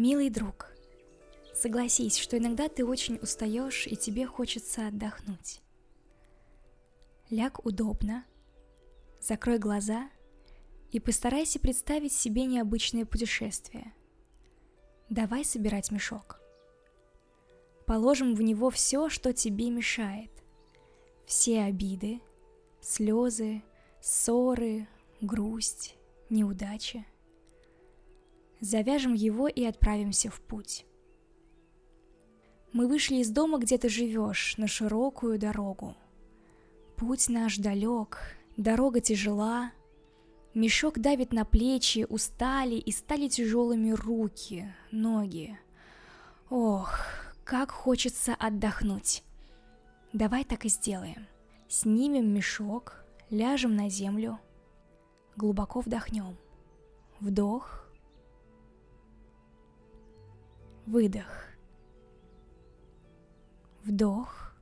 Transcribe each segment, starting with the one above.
Милый друг, согласись, что иногда ты очень устаешь и тебе хочется отдохнуть. Ляг удобно, закрой глаза и постарайся представить себе необычное путешествие. Давай собирать мешок. Положим в него все, что тебе мешает. Все обиды, слезы, ссоры, грусть, неудачи – Завяжем его и отправимся в путь. Мы вышли из дома, где ты живешь, на широкую дорогу. Путь наш далек, дорога тяжела, Мешок давит на плечи, устали и стали тяжелыми руки, ноги. Ох, как хочется отдохнуть. Давай так и сделаем. Снимем мешок, ляжем на землю, глубоко вдохнем. Вдох, Выдох. Вдох.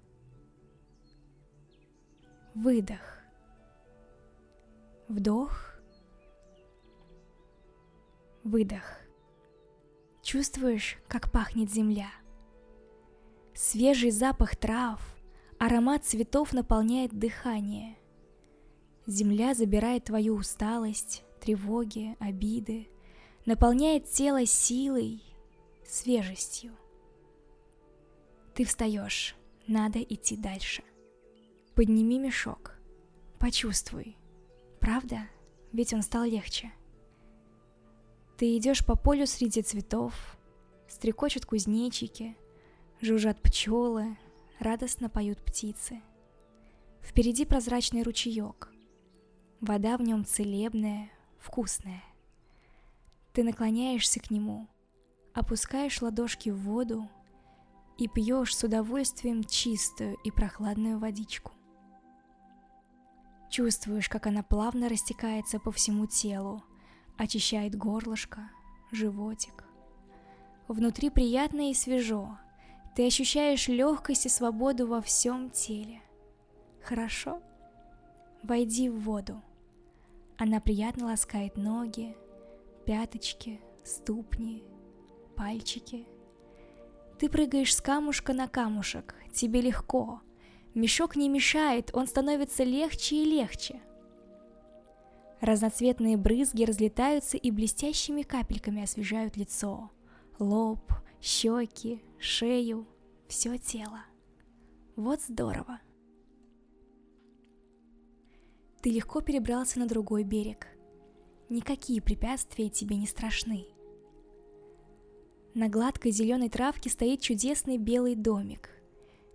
Выдох. Вдох. Выдох. Чувствуешь, как пахнет земля? Свежий запах трав, аромат цветов наполняет дыхание. Земля забирает твою усталость, тревоги, обиды, наполняет тело силой, свежестью. Ты встаешь, надо идти дальше. Подними мешок, почувствуй. Правда? Ведь он стал легче. Ты идешь по полю среди цветов, стрекочут кузнечики, жужжат пчелы, радостно поют птицы. Впереди прозрачный ручеек. Вода в нем целебная, вкусная. Ты наклоняешься к нему, опускаешь ладошки в воду и пьешь с удовольствием чистую и прохладную водичку. Чувствуешь, как она плавно растекается по всему телу, очищает горлышко, животик. Внутри приятно и свежо. Ты ощущаешь легкость и свободу во всем теле. Хорошо? Войди в воду. Она приятно ласкает ноги, пяточки, ступни, пальчики. Ты прыгаешь с камушка на камушек, тебе легко. Мешок не мешает, он становится легче и легче. Разноцветные брызги разлетаются и блестящими капельками освежают лицо, лоб, щеки, шею, все тело. Вот здорово. Ты легко перебрался на другой берег. Никакие препятствия тебе не страшны. На гладкой зеленой травке стоит чудесный белый домик.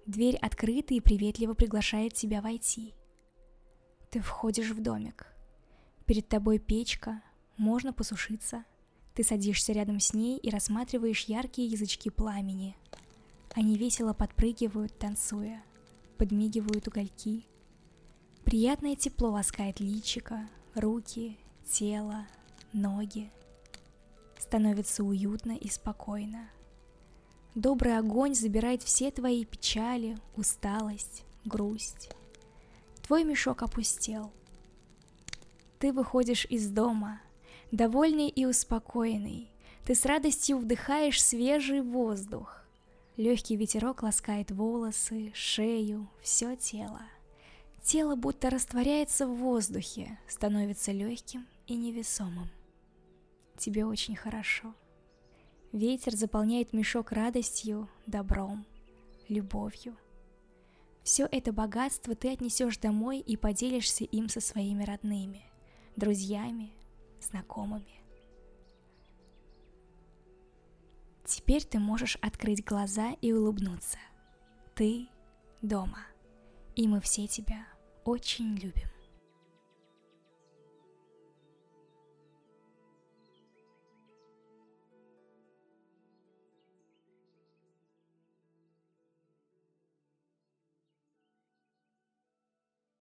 Дверь открыта и приветливо приглашает тебя войти. Ты входишь в домик. Перед тобой печка, можно посушиться. Ты садишься рядом с ней и рассматриваешь яркие язычки пламени. Они весело подпрыгивают, танцуя, подмигивают угольки. Приятное тепло ласкает личико, руки, тело, ноги – становится уютно и спокойно. Добрый огонь забирает все твои печали, усталость, грусть. Твой мешок опустел. Ты выходишь из дома, довольный и успокоенный. Ты с радостью вдыхаешь свежий воздух. Легкий ветерок ласкает волосы, шею, все тело. Тело будто растворяется в воздухе, становится легким и невесомым тебе очень хорошо. Ветер заполняет мешок радостью, добром, любовью. Все это богатство ты отнесешь домой и поделишься им со своими родными, друзьями, знакомыми. Теперь ты можешь открыть глаза и улыбнуться. Ты дома, и мы все тебя очень любим.